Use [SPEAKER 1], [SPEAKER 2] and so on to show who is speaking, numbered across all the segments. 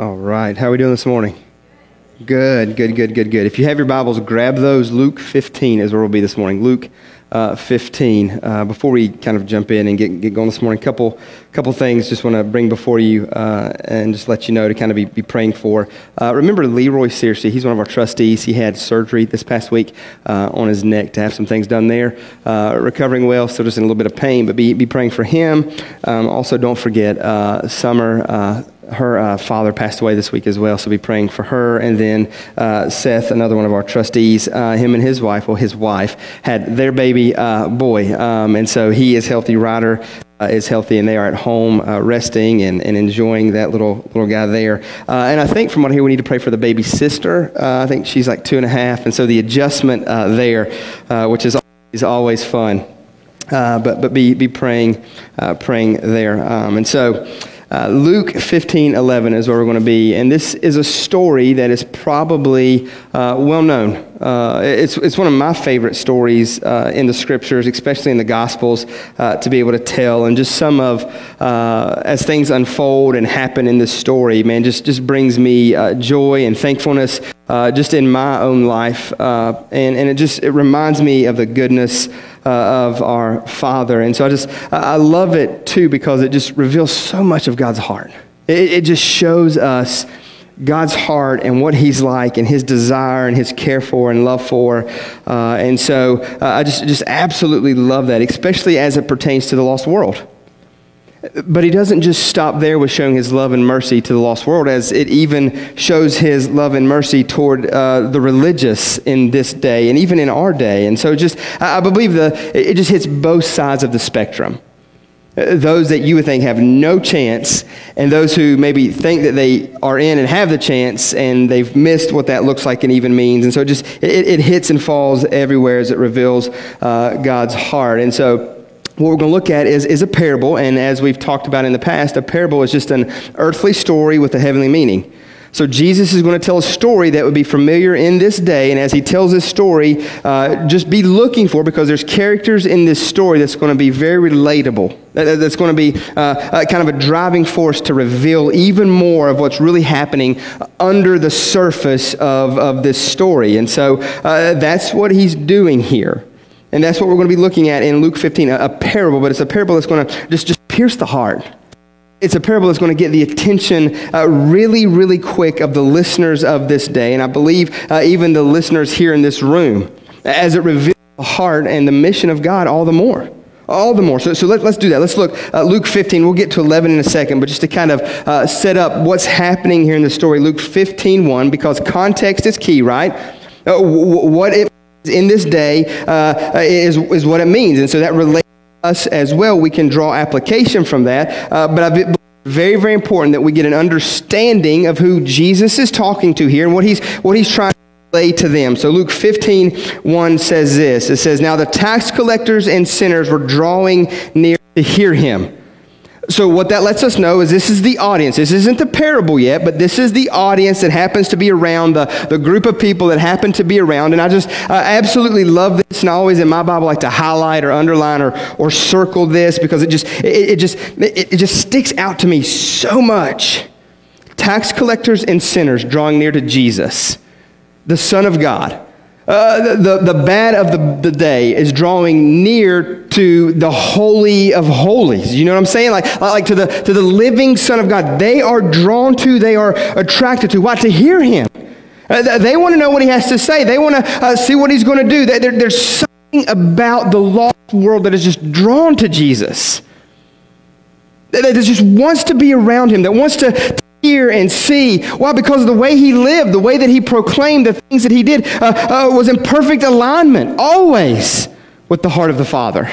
[SPEAKER 1] All right. How are we doing this morning? Good, good, good, good, good. If you have your Bibles, grab those. Luke 15 is where we'll be this morning. Luke uh, 15. Uh, before we kind of jump in and get, get going this morning, a couple, couple things just want to bring before you uh, and just let you know to kind of be, be praying for. Uh, remember Leroy Searcy, he's one of our trustees. He had surgery this past week uh, on his neck to have some things done there. Uh, recovering well, still just in a little bit of pain, but be, be praying for him. Um, also, don't forget Summer her uh, father passed away this week as well, so be praying for her. And then uh, Seth, another one of our trustees, uh, him and his wife, well, his wife, had their baby uh, boy. Um, and so he is healthy. Ryder uh, is healthy, and they are at home uh, resting and, and enjoying that little, little guy there. and I think from what I hear, we need to pray for the baby sister. I think she's like two and a half. And so the adjustment there, which is, is always fun. but, but be, be praying, praying there. Um, and so, uh, Luke 15 11 is where we're going to be. And this is a story that is probably uh, well known. Uh, it's, it's one of my favorite stories uh, in the scriptures, especially in the Gospels, uh, to be able to tell. And just some of, uh, as things unfold and happen in this story, man, just, just brings me joy and thankfulness just in my own life. and, and it just it reminds me of the goodness uh, of our Father. And so I just, I love it too because it just reveals so much of God's heart. It, it just shows us God's heart and what He's like and His desire and His care for and love for. Uh, and so uh, I just, just absolutely love that, especially as it pertains to the lost world. But he doesn't just stop there with showing his love and mercy to the lost world, as it even shows his love and mercy toward uh, the religious in this day and even in our day. And so, just I believe the it just hits both sides of the spectrum. Uh, those that you would think have no chance, and those who maybe think that they are in and have the chance, and they've missed what that looks like and even means. And so, just it, it hits and falls everywhere as it reveals uh, God's heart. And so what we're going to look at is, is a parable, and as we've talked about in the past, a parable is just an earthly story with a heavenly meaning. So Jesus is going to tell a story that would be familiar in this day, and as he tells this story, uh, just be looking for because there's characters in this story that's going to be very relatable. That's going to be uh, uh, kind of a driving force to reveal even more of what's really happening under the surface of, of this story. And so uh, that's what he's doing here. And that's what we're going to be looking at in Luke 15, a, a parable, but it's a parable that's going to just, just pierce the heart. It's a parable that's going to get the attention uh, really, really quick of the listeners of this day, and I believe uh, even the listeners here in this room, as it reveals the heart and the mission of God all the more all the more. So, so let, us do that. Let's look uh, Luke 15. We'll get to 11 in a second, but just to kind of uh, set up what's happening here in the story, Luke 15, 1, because context is key, right? Uh, what it in this day uh, is, is what it means. And so that relates us as well. We can draw application from that. Uh, but I've very, very important that we get an understanding of who Jesus is talking to here and what he's, what he's trying to relay to them. So Luke 15, 1 says this. It says, Now the tax collectors and sinners were drawing near to hear him. So, what that lets us know is this is the audience. This isn't the parable yet, but this is the audience that happens to be around, the, the group of people that happen to be around. And I just uh, absolutely love this. And I always in my Bible like to highlight or underline or, or circle this because it just, it, it just, it, it just sticks out to me so much. Tax collectors and sinners drawing near to Jesus, the Son of God. Uh, the, the bad of the, the day is drawing near to the holy of holies. You know what I'm saying? Like, like to, the, to the living Son of God. They are drawn to, they are attracted to. Why? To hear him. Uh, they want to know what he has to say. They want to uh, see what he's going to do. There, there's something about the lost world that is just drawn to Jesus. That just wants to be around him, that wants to hear and see. Why? Because the way he lived, the way that he proclaimed, the things that he did uh, uh, was in perfect alignment, always with the heart of the Father.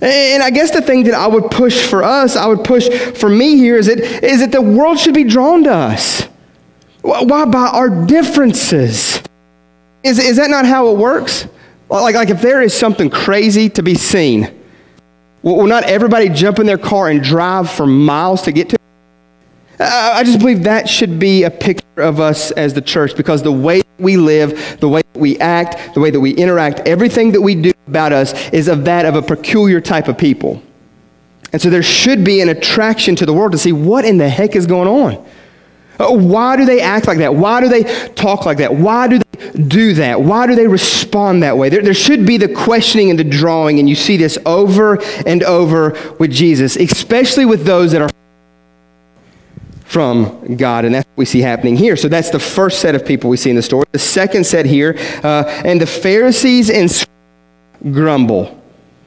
[SPEAKER 1] And I guess the thing that I would push for us, I would push for me here, is that, is that the world should be drawn to us. Why? By our differences. Is, is that not how it works? Like, like if there is something crazy to be seen, will not everybody jump in their car and drive for miles to get to I just believe that should be a picture of us as the church because the way we live, the way we act, the way that we interact, everything that we do about us is of that of a peculiar type of people. And so there should be an attraction to the world to see what in the heck is going on. Uh, why do they act like that? Why do they talk like that? Why do they do that? Why do they respond that way? There, there should be the questioning and the drawing, and you see this over and over with Jesus, especially with those that are from God. And that's what we see happening here. So that's the first set of people we see in the story. The second set here, uh, and the Pharisees and grumble.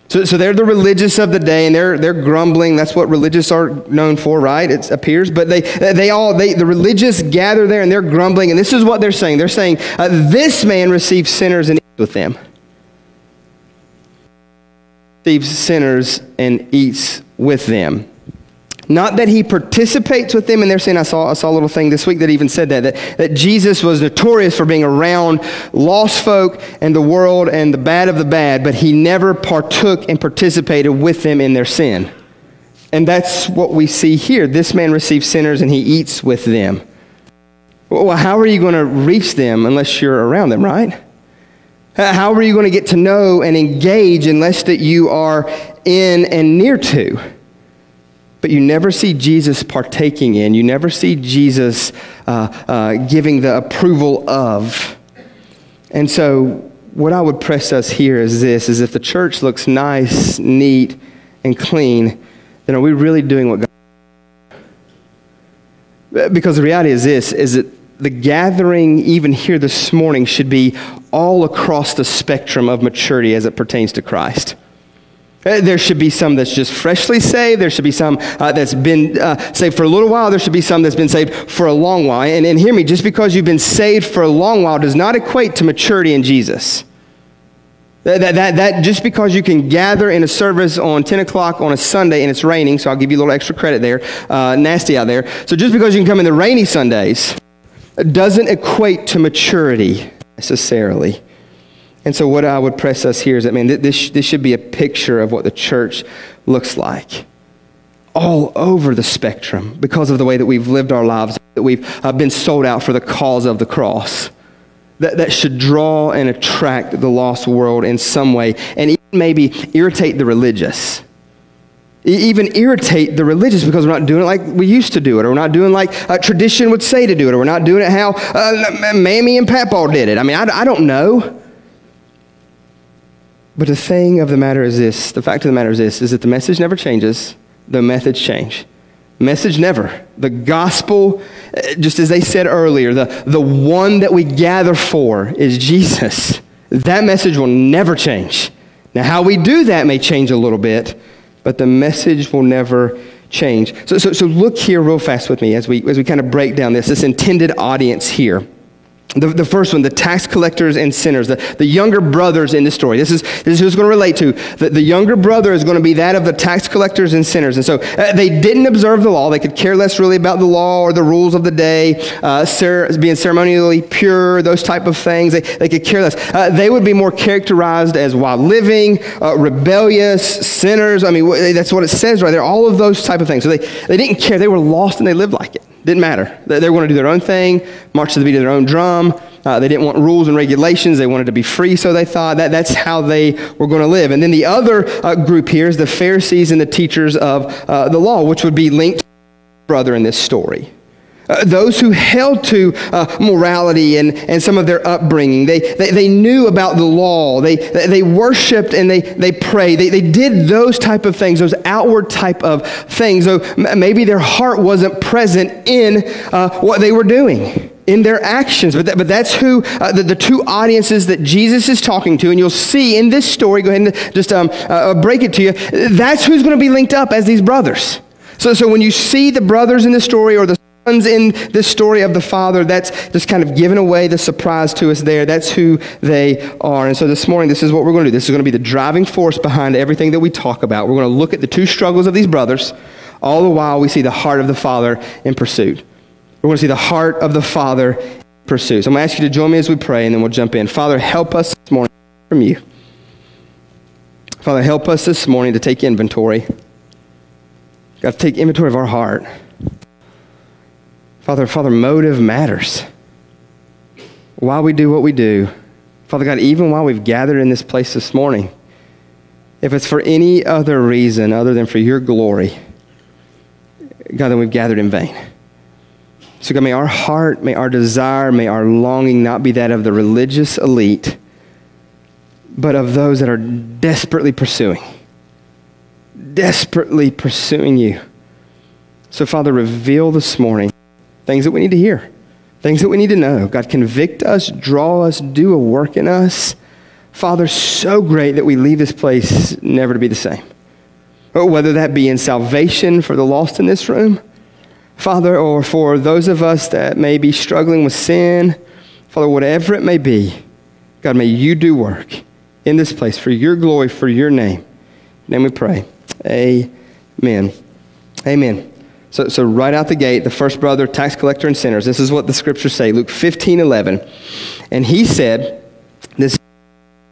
[SPEAKER 1] So, so they're the religious of the day, and they're, they're grumbling. That's what religious are known for, right? It appears. But they, they all, they, the religious gather there, and they're grumbling. And this is what they're saying. They're saying, uh, this man receives sinners and eats with them. Receives sinners and eats with them. Not that he participates with them in their sin. I saw, I saw a little thing this week that even said that, that, that Jesus was notorious for being around lost folk and the world and the bad of the bad, but he never partook and participated with them in their sin. And that's what we see here. This man receives sinners and he eats with them. Well, how are you going to reach them unless you're around them, right? How are you going to get to know and engage unless that you are in and near to? But you never see Jesus partaking in, you never see Jesus uh, uh, giving the approval of. And so, what I would press us here is this is if the church looks nice, neat, and clean, then are we really doing what God Because the reality is this is that the gathering even here this morning should be all across the spectrum of maturity as it pertains to Christ. Uh, there should be some that's just freshly saved. There should be some uh, that's been uh, saved for a little while. There should be some that's been saved for a long while. And, and hear me, just because you've been saved for a long while does not equate to maturity in Jesus. That, that, that, that, just because you can gather in a service on 10 o'clock on a Sunday and it's raining, so I'll give you a little extra credit there, uh, nasty out there. So just because you can come in the rainy Sundays doesn't equate to maturity necessarily. And so, what I would press us here is that, man, this, this should be a picture of what the church looks like all over the spectrum because of the way that we've lived our lives, that we've uh, been sold out for the cause of the cross. That, that should draw and attract the lost world in some way and maybe irritate the religious. Even irritate the religious because we're not doing it like we used to do it, or we're not doing like uh, tradition would say to do it, or we're not doing it how uh, Mammy and Papaw did it. I mean, I, I don't know. But the thing of the matter is this the fact of the matter is this is that the message never changes, the methods change. Message never. The gospel, uh, just as they said earlier, the, the one that we gather for is Jesus. That message will never change. Now, how we do that may change a little bit, but the message will never change. So, so, so look here real fast with me as we, as we kind of break down this, this intended audience here. The, the first one, the tax collectors and sinners, the, the younger brothers in the story. This is, this is who's going to relate to. The, the younger brother is going to be that of the tax collectors and sinners. And so uh, they didn't observe the law. They could care less really about the law or the rules of the day, uh, cer- being ceremonially pure, those type of things. They, they could care less. Uh, they would be more characterized as wild living, uh, rebellious, sinners. I mean, that's what it says right there. All of those type of things. So they, they didn't care. They were lost and they lived like it. Didn't matter. They were going to do their own thing, march to the beat of their own drum. Uh, they didn't want rules and regulations. They wanted to be free, so they thought that that's how they were going to live. And then the other uh, group here is the Pharisees and the teachers of uh, the law, which would be linked brother in this story. Uh, those who held to uh, morality and, and some of their upbringing. They, they, they knew about the law. They, they worshiped and they, they prayed. They, they did those type of things, those outward type of things. So maybe their heart wasn't present in uh, what they were doing in their actions. But, that, but that's who uh, the, the two audiences that Jesus is talking to. And you'll see in this story, go ahead and just um, uh, break it to you. That's who's going to be linked up as these brothers. So, so when you see the brothers in the story or the in this story of the Father, that's just kind of giving away the surprise to us there. That's who they are. And so this morning, this is what we're going to do. This is going to be the driving force behind everything that we talk about. We're going to look at the two struggles of these brothers, all the while we see the heart of the Father in pursuit. We're going to see the heart of the Father in pursuit. So I'm going to ask you to join me as we pray, and then we'll jump in. Father, help us this morning from you. Father, help us this morning to take inventory. Got to take inventory of our heart. Father, Father, motive matters. Why we do what we do. Father God, even while we've gathered in this place this morning, if it's for any other reason other than for your glory, God, then we've gathered in vain. So, God, may our heart, may our desire, may our longing not be that of the religious elite, but of those that are desperately pursuing, desperately pursuing you. So, Father, reveal this morning things that we need to hear, things that we need to know. God, convict us, draw us, do a work in us. Father, so great that we leave this place never to be the same. Oh, whether that be in salvation for the lost in this room, Father, or for those of us that may be struggling with sin, Father, whatever it may be, God, may you do work in this place for your glory, for your name. Then we pray. Amen. Amen. So, so right out the gate, the first brother, tax collector and sinners, this is what the scriptures say, Luke 15, 11. And he said, this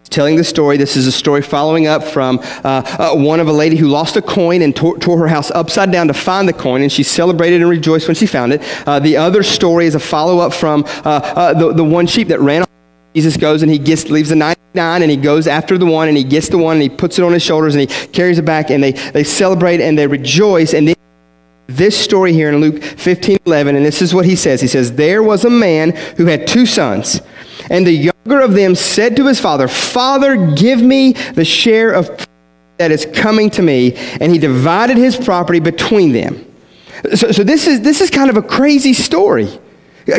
[SPEAKER 1] telling the story. This is a story following up from uh, uh, one of a lady who lost a coin and tore, tore, her house upside down to find the coin, and she celebrated and rejoiced when she found it. Uh, the other story is a follow up from uh, uh, the, the one sheep that ran off. Jesus goes and he gets, leaves the 99 and he goes after the one and he gets the one and he puts it on his shoulders and he carries it back and they, they celebrate and they rejoice. And then this story here in Luke 15 11, and this is what he says. He says, There was a man who had two sons. And the younger of them said to his father, Father, give me the share of that is coming to me. And he divided his property between them. So, so this, is, this is kind of a crazy story.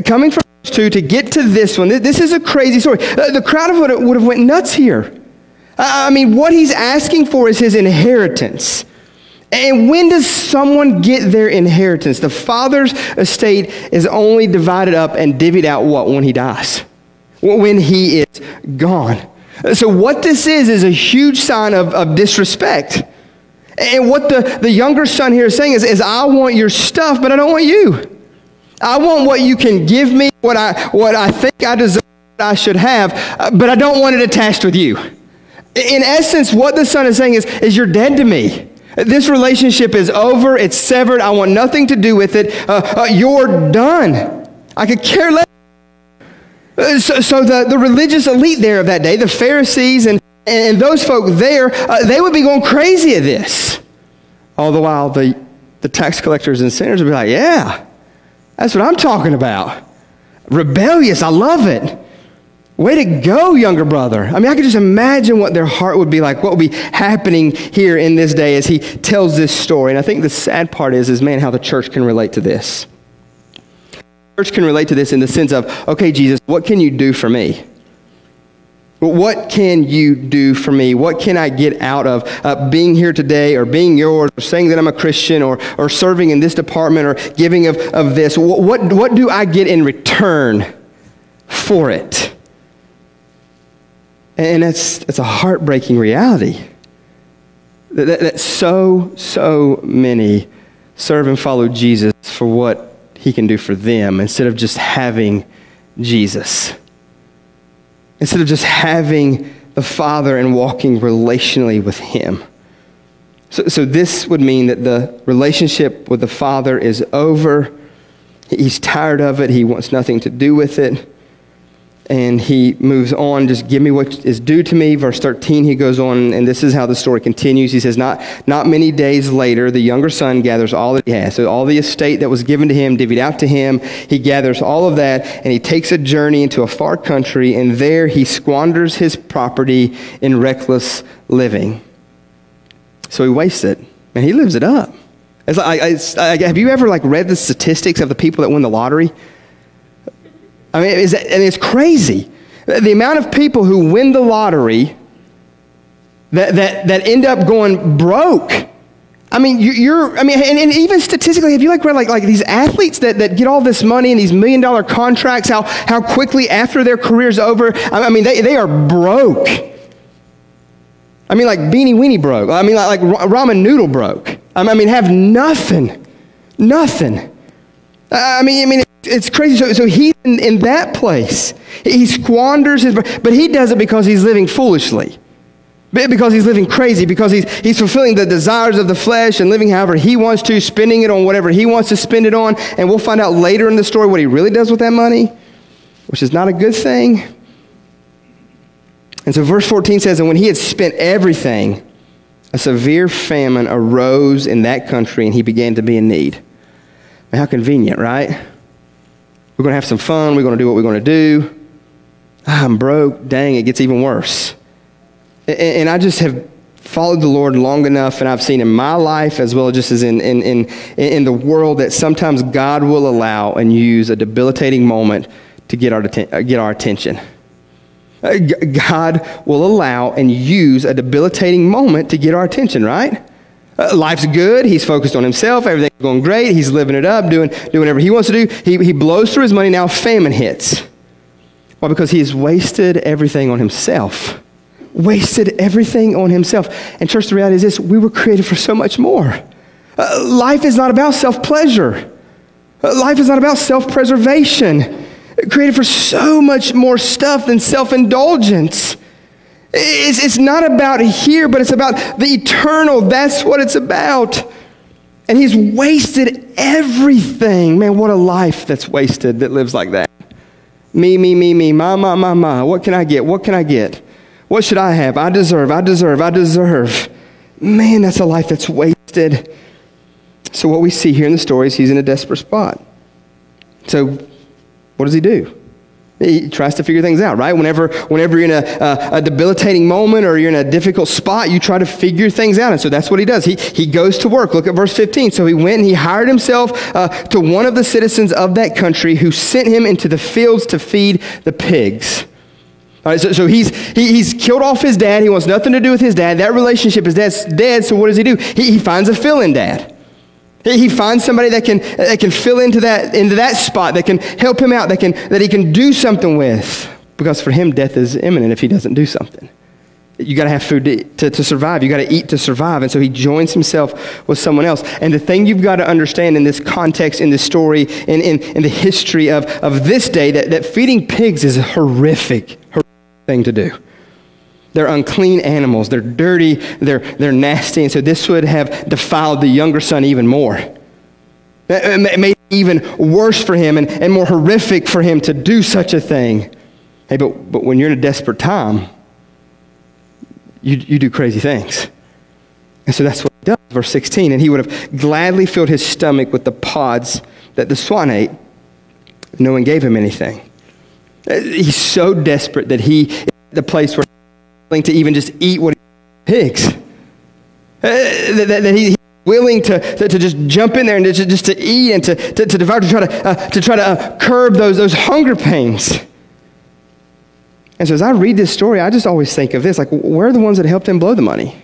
[SPEAKER 1] Coming from two to get to this one, this is a crazy story. Uh, the crowd would would have went nuts here. I mean, what he's asking for is his inheritance. And when does someone get their inheritance? The father's estate is only divided up and divvied out what? When he dies when he is gone. So, what this is, is a huge sign of, of disrespect. And what the, the younger son here is saying is, is, I want your stuff, but I don't want you. I want what you can give me, what I, what I think I deserve, I should have, uh, but I don't want it attached with you. In essence, what the son is saying is, is you're dead to me. This relationship is over. It's severed. I want nothing to do with it. Uh, uh, you're done. I could care less uh, so, so the, the religious elite there of that day, the Pharisees and, and those folk there, uh, they would be going crazy at this. All the while, the, the tax collectors and sinners would be like, yeah, that's what I'm talking about. Rebellious, I love it. Way to go, younger brother. I mean, I could just imagine what their heart would be like, what would be happening here in this day as he tells this story. And I think the sad part is, is man, how the church can relate to this church can relate to this in the sense of, okay, Jesus, what can you do for me? What can you do for me? What can I get out of uh, being here today or being yours or saying that I'm a Christian or, or serving in this department or giving of, of this? What, what, what do I get in return for it? And that's, that's a heartbreaking reality. That, that, that so, so many serve and follow Jesus for what he can do for them instead of just having Jesus. Instead of just having the Father and walking relationally with Him. So, so this would mean that the relationship with the Father is over. He's tired of it. He wants nothing to do with it and he moves on just give me what is due to me. Verse 13 he goes on and this is how the story continues. He says not, not many days later the younger son gathers all that he has. So all the estate that was given to him divvied out to him he gathers all of that and he takes a journey into a far country and there he squanders his property in reckless living. So he wastes it. And he lives it up. Like, it's, have you ever like read the statistics of the people that win the lottery I mean, it's, and it's crazy. The amount of people who win the lottery that, that, that end up going broke. I mean, you, are I mean, and, and, even statistically, have you like read like, like these athletes that, that get all this money and these million dollar contracts, how, how quickly after their career's over, I mean, they, they are broke. I mean, like Beanee Weenee broke. I mean, like, like ramen noodle broke. I mean, have nothing. Nothing. I mean, I mean, it's crazy. So, so he's in, in that place. He squanders his, but he does it because he's living foolishly. Because he's living crazy, because he's, he's fulfilling the desires of the flesh and living however he wants to, spending it on whatever he wants to spend it on. And we'll find out later in the story what he really does with that money, which is not a good thing. And so verse 14 says, And when he had spent everything, a severe famine arose in that country, and he began to be in need. how convenient, right? We're going to have some fun. We're going to do what we're going to do. Ah, I'm broke. Dang, it gets even worse. And I just have followed the Lord long enough, and I've seen in my life as well just as in, in, in, in the world that sometimes God will allow and use a debilitating moment to get our, get our attention. Uh, God will allow and use a debilitating moment to get our attention, right? Uh, life's good. He's focused on himself. Everything's going great. He's living it up, doing, doing whatever he wants to do. He, he blows through his money. Now famine hits. Why? Because he has wasted everything on himself. Wasted everything on himself. And, church, the reality is this we were created for so much more. Uh, life is not about self pleasure, uh, life is not about self preservation. Created for so much more stuff than self indulgence. It's, it's not about here, but it's about the eternal. That's what it's about. And he's wasted everything. Man, what a life that's wasted that lives like that. Me, me, me, me, ma, ma, ma, ma. What can I get? What can I get? What should I have? I deserve, I deserve, I deserve. Man, that's a life that's wasted. So, what we see here in the story is he's in a desperate spot. So, what does he do? He tries to figure things out, right? Whenever, whenever you're in a, a, a, debilitating moment or you're in a difficult spot, you try to figure things out. And so that's what he does. He, he goes to work. Look at verse 15. So he went and he hired himself uh, to one of the citizens of that country who sent him into the fields to feed the pigs. All right, so, so he's, he, he's killed off his dad. He wants nothing to do with his dad. That relationship is dead. So what does he do? He, he finds a fill in dad. He finds somebody that can, that can fill into that, into that spot, that can help him out, that, can, that he can do something with. Because for him, death is imminent if he doesn't do something. You got to have food to, to, to survive. You got to eat to survive. And so he joins himself with someone else. And the thing you've got to understand in this context, in this story, in, in, in the history of, of this day, that, that feeding pigs is a horrific, horrific thing to do. They're unclean animals. They're dirty. They're, they're nasty. And so this would have defiled the younger son even more. It made it even worse for him and, and more horrific for him to do such a thing. Hey, but, but when you're in a desperate time, you, you do crazy things. And so that's what he does. Verse 16. And he would have gladly filled his stomach with the pods that the swan ate. No one gave him anything. Uh, he's so desperate that he, the place where to even just eat what he pigs. Uh, that, that he, he's willing to, to, to, just jump in there and to, just to eat and to, to, to devour, to try to, uh, to, try to uh, curb those, those hunger pains. And so as I read this story, I just always think of this like, where are the ones that helped him blow the money?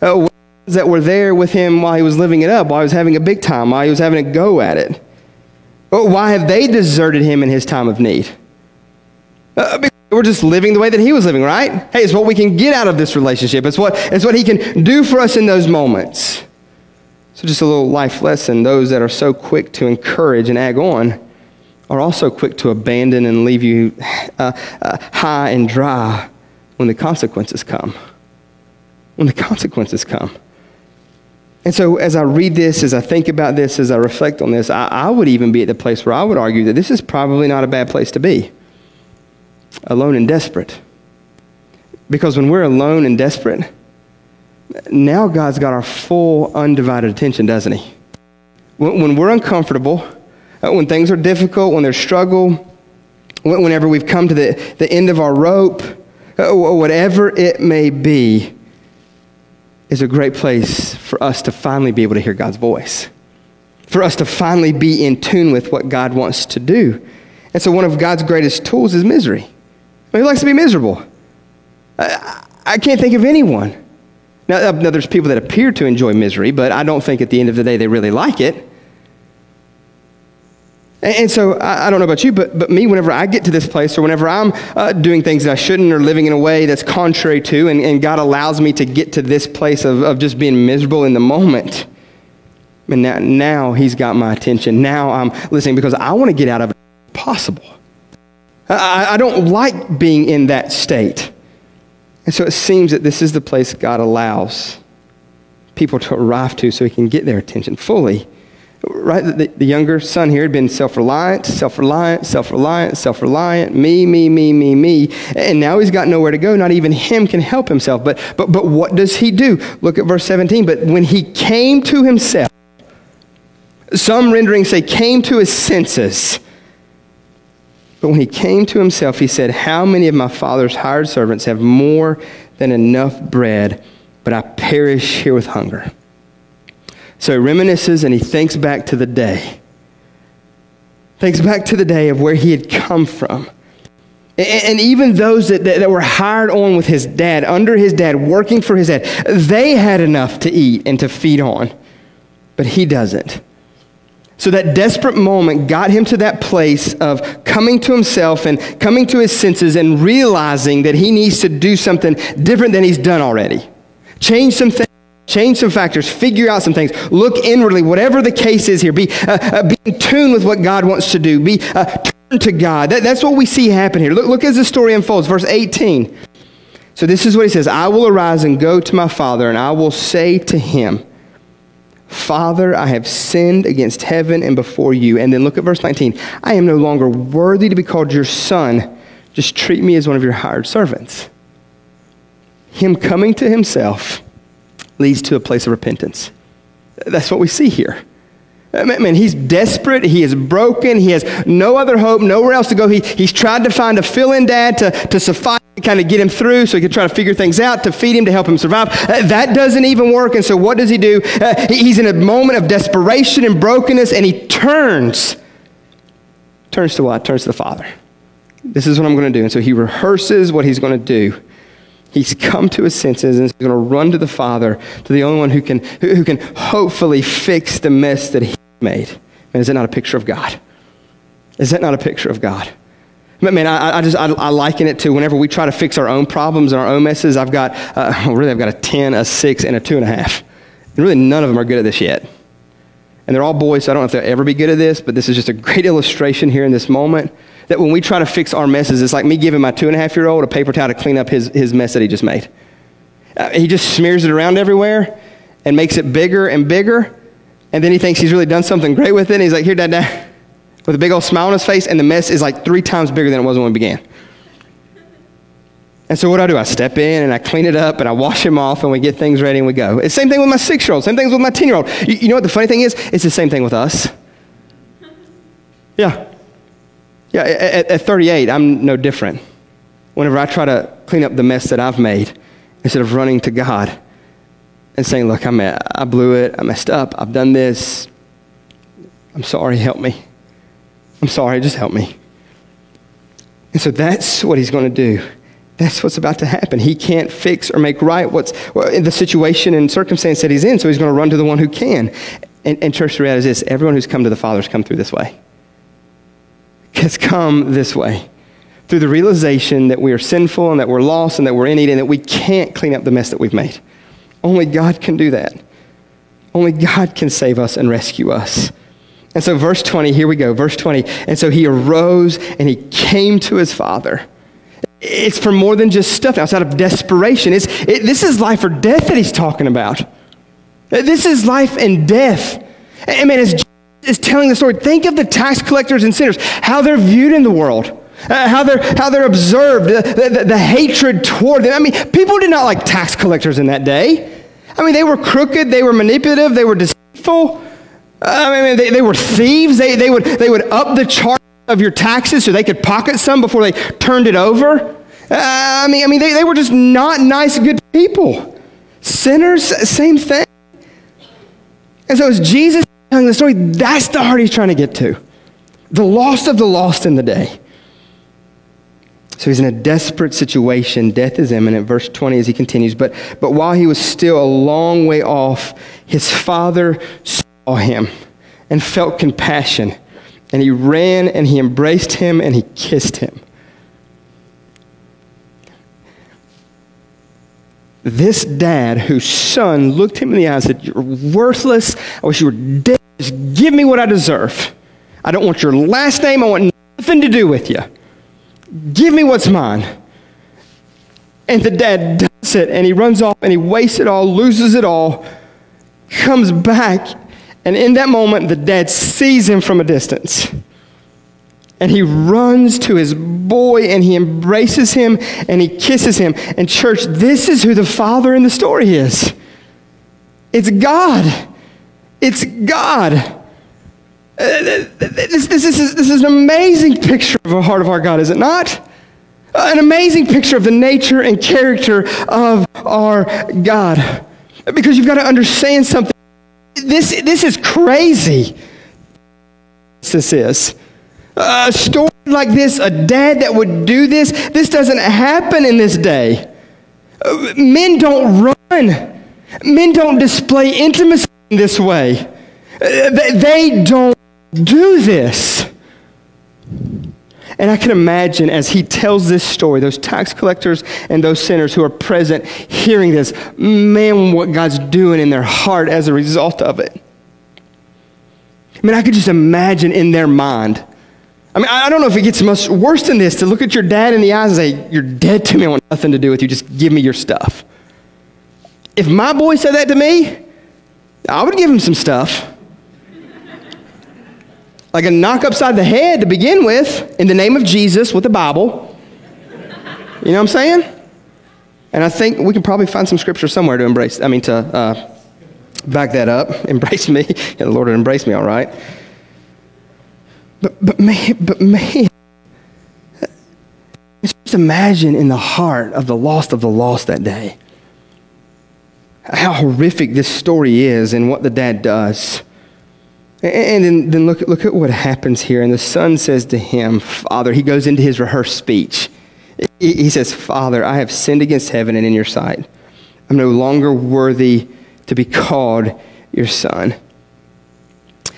[SPEAKER 1] Uh, that were there with him while he was living it up, while he was having a big time, while he was having a go at it? Why have they deserted him in his time of need? Uh, we're just living the way that he was living, right? Hey, it's what we can get out of this relationship. It's what, it's what he can do for us in those moments. So, just a little life lesson those that are so quick to encourage and ag on are also quick to abandon and leave you uh, uh, high and dry when the consequences come. When the consequences come. And so, as I read this, as I think about this, as I reflect on this, I, I would even be at the place where I would argue that this is probably not a bad place to be alone and desperate. Because when we're alone and desperate, now God's got our full, undivided attention, doesn't He? When, when we're uncomfortable, uh, when things are difficult, when there's struggle, whenever we've come to the, the end of our rope, uh, whatever it may be, is a great place for us to finally be able to hear God's voice, for us to finally be in tune with what God wants to do. And so, one of God's greatest tools is misery. Who likes to be miserable? I, I can't think of anyone. Now, now, there's people that appear to enjoy misery, but I don't think at the end of the day they really like it. And, and so I, I, don't know about you, but, but me, whenever I get to this place or whenever I'm uh, doing things that I shouldn't or living in a way that's contrary to, and, and God allows me to get to this place of, of just being miserable in the moment, and now, now He's got my attention. Now I'm listening because I want to get out of it possible. I, I don't like being in that state. And so it seems that this is the place God allows people to arrive to so he can get their attention fully. Right? The, the younger son here had been self reliant, self reliant, self reliant, self reliant, me, me, me, me, me. And now he's got nowhere to go. Not even him can help himself. But, but, but what does he do? Look at verse 17. But when he came to himself, some renderings say came to his senses. But when he came to himself, he said, How many of my father's hired servants have more than enough bread, but I perish here with hunger? So he reminisces and he thinks back to the day. Thinks back to the day of where he had come from. And even those that, that, were hired on with his dad, under his dad, working for his dad, they had enough to eat and to feed on. But he doesn't. So that desperate moment got him to that place of coming to himself and coming to his senses and realizing that he needs to do something different than he's done already. Change some things. Change some factors, figure out some things, look inwardly, whatever the case is here. Be, uh, uh, be in tune with what God wants to do. Be uh, turn to God. That, that's what we see happen here. Look, look as the story unfolds. Verse 18. So this is what he says I will arise and go to my father, and I will say to him, Father, I have sinned against heaven and before you. And then look at verse 19. I am no longer worthy to be called your son. Just treat me as one of your hired servants. Him coming to himself leads to a place of repentance. That's what we see here. Man, he's desperate. He is broken. He has no other hope, nowhere else to go. He, he's tried to find a fill in dad to, to suffice, to kind of get him through so he could try to figure things out, to feed him, to help him survive. Uh, that doesn't even work. And so what does he do? Uh, he's in a moment of desperation and brokenness, and he turns. Turns to what? Turns to the Father. This is what I'm going to do. And so he rehearses what he's going to do. He's come to his senses and he's going to run to the Father, to the only one who can, who, who can hopefully fix the mess that he made. Man, is that not a picture of God? Is that not a picture of God? Man, I, I just I, I, liken it to whenever we try to fix our own problems and our own messes. I've got uh, really I've got a ten, a six, and a two and a half. And really, none of them are good at this yet. And they're all boys, so I don't know if they'll ever be good at this. But this is just a great illustration here in this moment that when we try to fix our messes, it's like me giving my two and a half year old a paper towel to clean up his, his mess that he just made. Uh, he just smears it around everywhere and makes it bigger and bigger. And then he thinks he's really done something great with it. And he's like, Here, Dad, Dad, with a big old smile on his face. And the mess is like three times bigger than it was when we began. And so what do I do? I step in and I clean it up and I wash him off and we get things ready and we go. It's the same thing with my six year old, same thing with my 10 year old. You, you know what the funny thing is? It's the same thing with us. Yeah. Yeah, at, at 38, I'm no different. Whenever I try to clean up the mess that I've made, instead of running to God and saying, Look, I'm a, I blew it, I messed up, I've done this, I'm sorry, help me. I'm sorry, just help me. And so that's what he's going to do. That's what's about to happen. He can't fix or make right what's well, the situation and circumstance that he's in, so he's going to run to the one who can. And, and church, the reality is this everyone who's come to the Father has come through this way has come this way through the realization that we are sinful and that we're lost and that we're in need and that we can't clean up the mess that we've made. Only God can do that. Only God can save us and rescue us. And so, verse 20, here we go. Verse 20. And so he arose and he came to his father. It's for more than just stuff outside of desperation. It's, it, this is life or death that he's talking about. This is life and death. I mean, as Jesus is telling the story. Think of the tax collectors and sinners, how they're viewed in the world. Uh, how, they're, how they're observed, the, the, the hatred toward them. I mean, people did not like tax collectors in that day. I mean, they were crooked, they were manipulative, they were deceitful. I mean, they, they were thieves. They, they, would, they would up the charge of your taxes so they could pocket some before they turned it over. Uh, I mean, I mean they, they were just not nice, good people. Sinners, same thing. And so as Jesus telling the story, that's the heart he's trying to get to. The lost of the lost in the day. So he's in a desperate situation. Death is imminent. Verse 20 as he continues. But, but while he was still a long way off, his father saw him and felt compassion. And he ran and he embraced him and he kissed him. This dad, whose son looked him in the eyes and said, You're worthless. I wish you were dead. Just give me what I deserve. I don't want your last name. I want nothing to do with you. Give me what's mine. And the dad does it, and he runs off and he wastes it all, loses it all, comes back, and in that moment, the dad sees him from a distance. And he runs to his boy and he embraces him and he kisses him. And, church, this is who the father in the story is it's God. It's God. Uh, this, this, is, this is an amazing picture of the heart of our God, is it not? Uh, an amazing picture of the nature and character of our God. Because you've got to understand something. This, this is crazy. This is. A story like this, a dad that would do this, this doesn't happen in this day. Uh, men don't run, men don't display intimacy in this way. They don't do this. And I can imagine as he tells this story, those tax collectors and those sinners who are present hearing this, man, what God's doing in their heart as a result of it. I mean, I could just imagine in their mind. I mean, I don't know if it gets much worse than this to look at your dad in the eyes and say, You're dead to me. I want nothing to do with you. Just give me your stuff. If my boy said that to me, I would give him some stuff like a knock upside the head to begin with, in the name of Jesus with the Bible. You know what I'm saying? And I think we can probably find some scripture somewhere to embrace, I mean, to uh, back that up. Embrace me. Yeah, the Lord would embrace me, all right. But, but man, but man, just imagine in the heart of the lost of the lost that day how horrific this story is and what the dad does. And then, then look, look at what happens here. And the son says to him, Father, he goes into his rehearsed speech. He says, Father, I have sinned against heaven and in your sight. I'm no longer worthy to be called your son.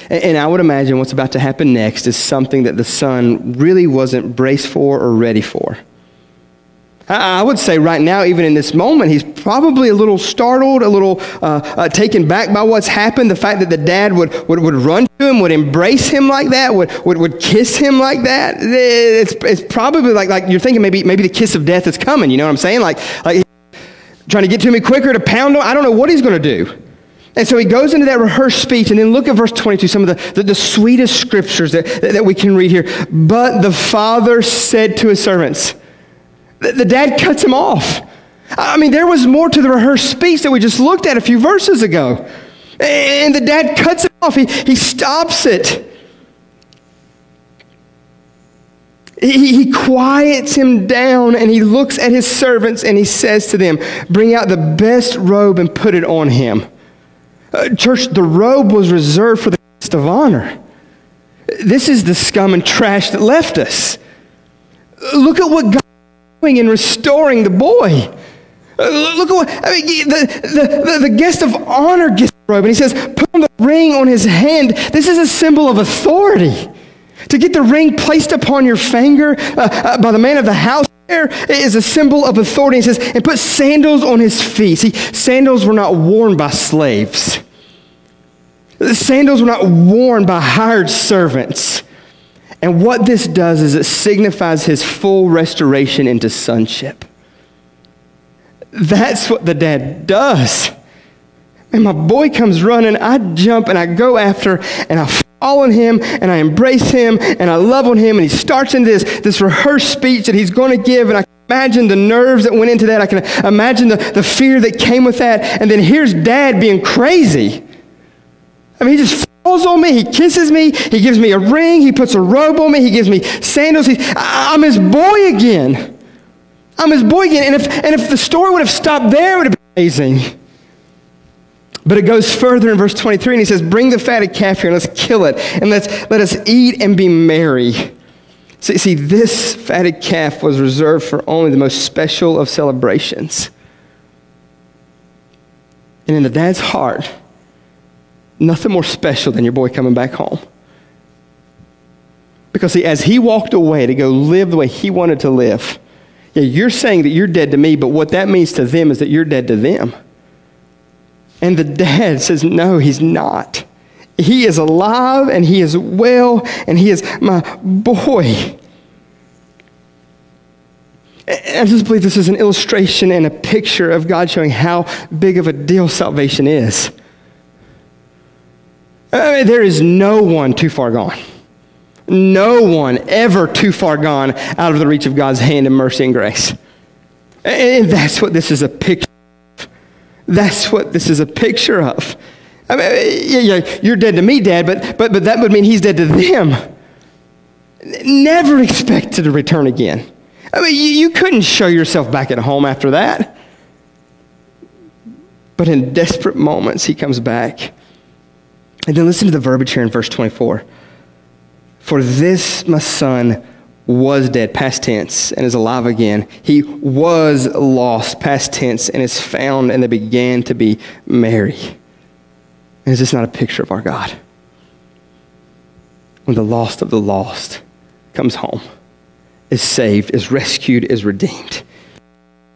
[SPEAKER 1] And I would imagine what's about to happen next is something that the son really wasn't braced for or ready for. I would say right now, even in this moment, he's probably a little startled, a little uh, uh, taken back by what's happened. The fact that the dad would, would, would run to him, would embrace him like that, would, would, would kiss him like that. It's, it's probably like, like you're thinking maybe, maybe the kiss of death is coming. You know what I'm saying? Like, like trying to get to me quicker to pound him. I don't know what he's going to do. And so he goes into that rehearsed speech, and then look at verse 22, some of the, the, the sweetest scriptures that, that we can read here. But the father said to his servants, the dad cuts him off. I mean, there was more to the rehearsed speech that we just looked at a few verses ago. And the dad cuts it off, he, he stops it. He, he quiets him down and he looks at his servants and he says to them, Bring out the best robe and put it on him. Uh, church, the robe was reserved for the guest of honor. This is the scum and trash that left us. Look at what God in restoring the boy. Uh, look at what, I mean, the, the, the, guest of honor gets the robe, and he says, put on the ring on his hand. This is a symbol of authority. To get the ring placed upon your finger uh, uh, by the man of the house is a symbol of authority. He says, and put sandals on his feet. See, sandals were not worn by slaves. Sandals were not worn by hired servants. And what this does is it signifies his full restoration into sonship. That's what the dad does. And my boy comes running, I jump and I go after, and I fall on him, and I embrace him, and I love on him, and he starts into this, this rehearsed speech that he's going to give, and I imagine the nerves that went into that. I can imagine the, the fear that came with that. And then here's dad being crazy. I mean, he just falls on me. He kisses me. He gives me a ring. He puts a robe on me. He gives me sandals. He, I'm his boy again. I'm his boy again. And if, and if the story would have stopped there, it would have been amazing. But it goes further in verse 23 and he says, Bring the fatted calf here and let's kill it and let's, let us eat and be merry. See, see, this fatted calf was reserved for only the most special of celebrations. And in the dad's heart, nothing more special than your boy coming back home. Because see, as he walked away to go live the way he wanted to live, yeah, you're saying that you're dead to me, but what that means to them is that you're dead to them. And the dad says, No, he's not. He is alive and he is well and he is my boy. I just believe this is an illustration and a picture of God showing how big of a deal salvation is. I mean, there is no one too far gone. No one ever too far gone out of the reach of God's hand and mercy and grace. And that's what this is a picture of. That's what this is a picture of. I mean, yeah, you're dead to me, Dad, but, but, but that would mean he's dead to them. Never expected to return again. I mean, you, you couldn't show yourself back at home after that. But in desperate moments, he comes back. And then listen to the verbiage here in verse 24. For this, my son, was dead, past tense, and is alive again. He was lost, past tense, and is found, and they began to be merry. And is this not a picture of our God? When the lost of the lost comes home, is saved, is rescued, is redeemed.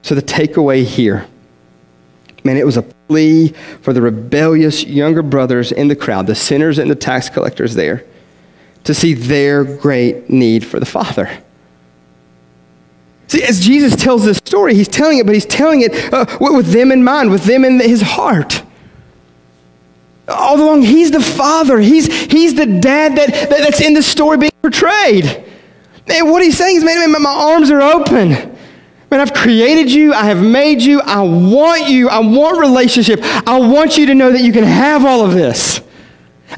[SPEAKER 1] So the takeaway here, man, it was a plea for the rebellious younger brothers in the crowd, the sinners and the tax collectors there to see their great need for the Father. See, as Jesus tells this story, he's telling it, but he's telling it uh, with them in mind, with them in his heart. All along, he's the father. He's, he's the dad that, that, that's in the story being portrayed. And what he's saying is, man, man, my arms are open. Man, I've created you. I have made you. I want you. I want relationship. I want you to know that you can have all of this.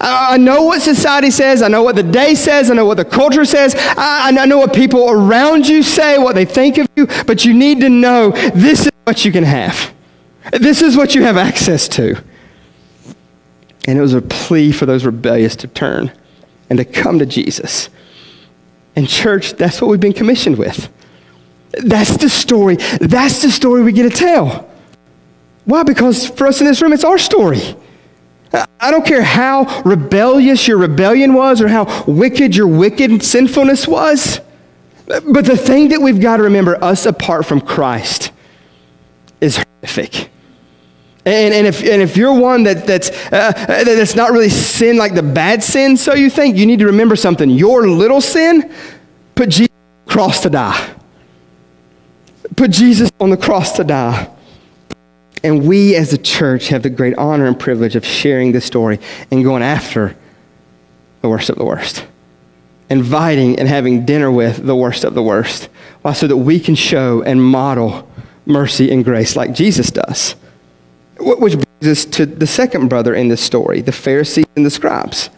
[SPEAKER 1] I know what society says. I know what the day says. I know what the culture says. I, I know what people around you say, what they think of you. But you need to know this is what you can have. This is what you have access to. And it was a plea for those rebellious to turn and to come to Jesus. And, church, that's what we've been commissioned with. That's the story. That's the story we get to tell. Why? Because for us in this room, it's our story. I don't care how rebellious your rebellion was or how wicked your wicked sinfulness was. But the thing that we've got to remember, us apart from Christ, is horrific. And, and, if, and if you're one that, that's, uh, that's not really sin like the bad sin, so you think, you need to remember something. Your little sin, put Jesus on the cross to die. Put Jesus on the cross to die. And we as a church have the great honor and privilege of sharing this story and going after the worst of the worst. Inviting and having dinner with the worst of the worst. Why? So that we can show and model mercy and grace like Jesus does. Which brings us to the second brother in this story the Pharisees and the scribes.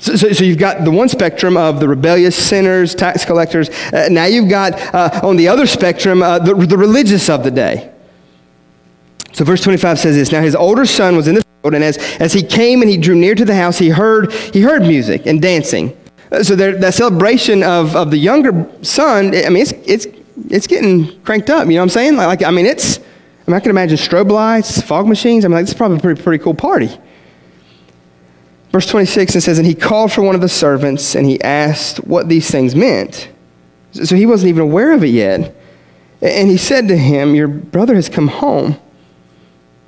[SPEAKER 1] So, so, so, you've got the one spectrum of the rebellious sinners, tax collectors. Uh, now you've got uh, on the other spectrum uh, the, the religious of the day. So verse 25 says this Now his older son was in the field, and as, as he came and he drew near to the house, he heard, he heard music and dancing. Uh, so there, that celebration of, of the younger son, I mean, it's, it's, it's getting cranked up. You know what I'm saying? Like, I mean, it's, I, mean, I can imagine strobe lights, fog machines. I mean, like, it's probably a pretty, pretty cool party. Verse 26, it says, And he called for one of the servants, and he asked what these things meant. So he wasn't even aware of it yet. And he said to him, Your brother has come home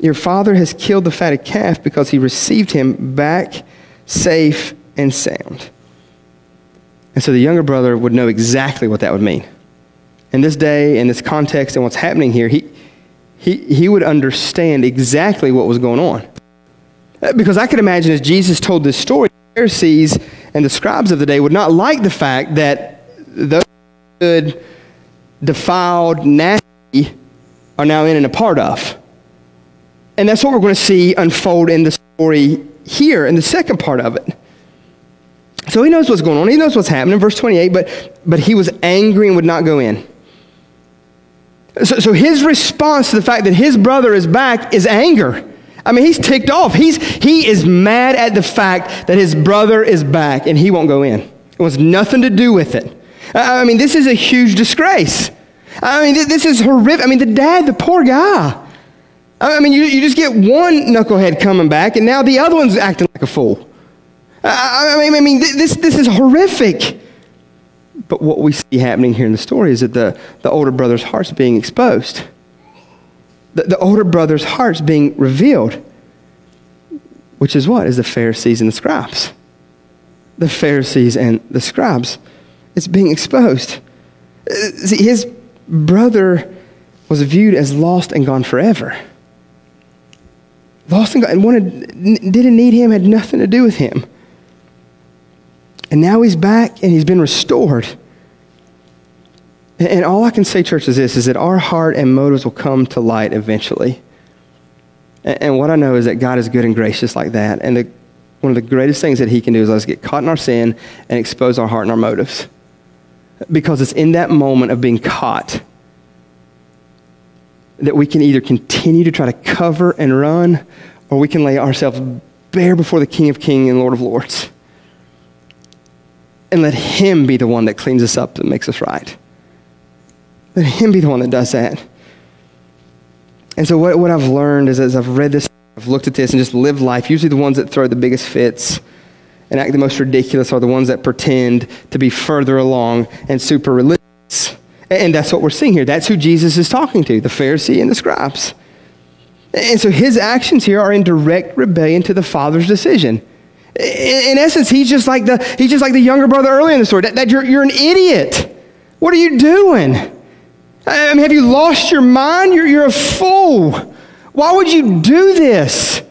[SPEAKER 1] your father has killed the fatted calf because he received him back safe and sound. And so the younger brother would know exactly what that would mean. In this day, in this context, and what's happening here, he, he, he would understand exactly what was going on. Uh, because I could imagine as Jesus told this story, the Pharisees and the scribes of the day would not like the fact that those good, defiled, nasty are now in and a part of. And that's what we're going to see unfold in the story here, in the second part of it. So he knows what's going on. He knows what's happening. Verse 28, but, but he was angry and would not go in. So, so his response to the fact that his brother is back is anger. I mean, he's ticked off. He's, he is mad at the fact that his brother is back and he won't go in. It was nothing to do with it. I mean, this is a huge disgrace. I mean, this is horrific. I mean, the dad, the poor guy. I mean, you, you just get one knucklehead coming back, and now the other one's acting like a fool. I, I mean, I mean this, this is horrific. But what we see happening here in the story is that the, the older brother's heart's being exposed. The, the older brother's heart's being revealed. Which is what? Is the Pharisees and the scribes. The Pharisees and the scribes. It's being exposed. Uh, see, his brother was viewed as lost and gone forever. Lost and, and wanted, didn't need him, had nothing to do with him. And now he's back and he's been restored. And all I can say, church, is this is that our heart and motives will come to light eventually. And, what I know is that God is good and gracious like that. And the, one of the greatest things that He can do is let us get caught in our sin and expose our heart and our motives. Because it's in that moment of being caught that we can either continue to try to cover and run, or we can lay ourselves bare before the King of Kings and Lord of Lords. And let Him be the one that cleans us up and makes us right. Let Him be the one that does that. And so, what, what I've learned is as I've read this, I've looked at this and just lived life, usually the ones that throw the biggest fits and act the most ridiculous are the ones that pretend to be further along and super religious. And that's what we're seeing here. That's who Jesus is talking to the Pharisee and the scribes. And so his actions here are in direct rebellion to the Father's decision. In, essence, he's just like the, he's just like the younger brother earlier in the story. That, that you're, you're an idiot. What are you doing? I mean, have you lost your mind? You're, you're a fool. Why would you do this?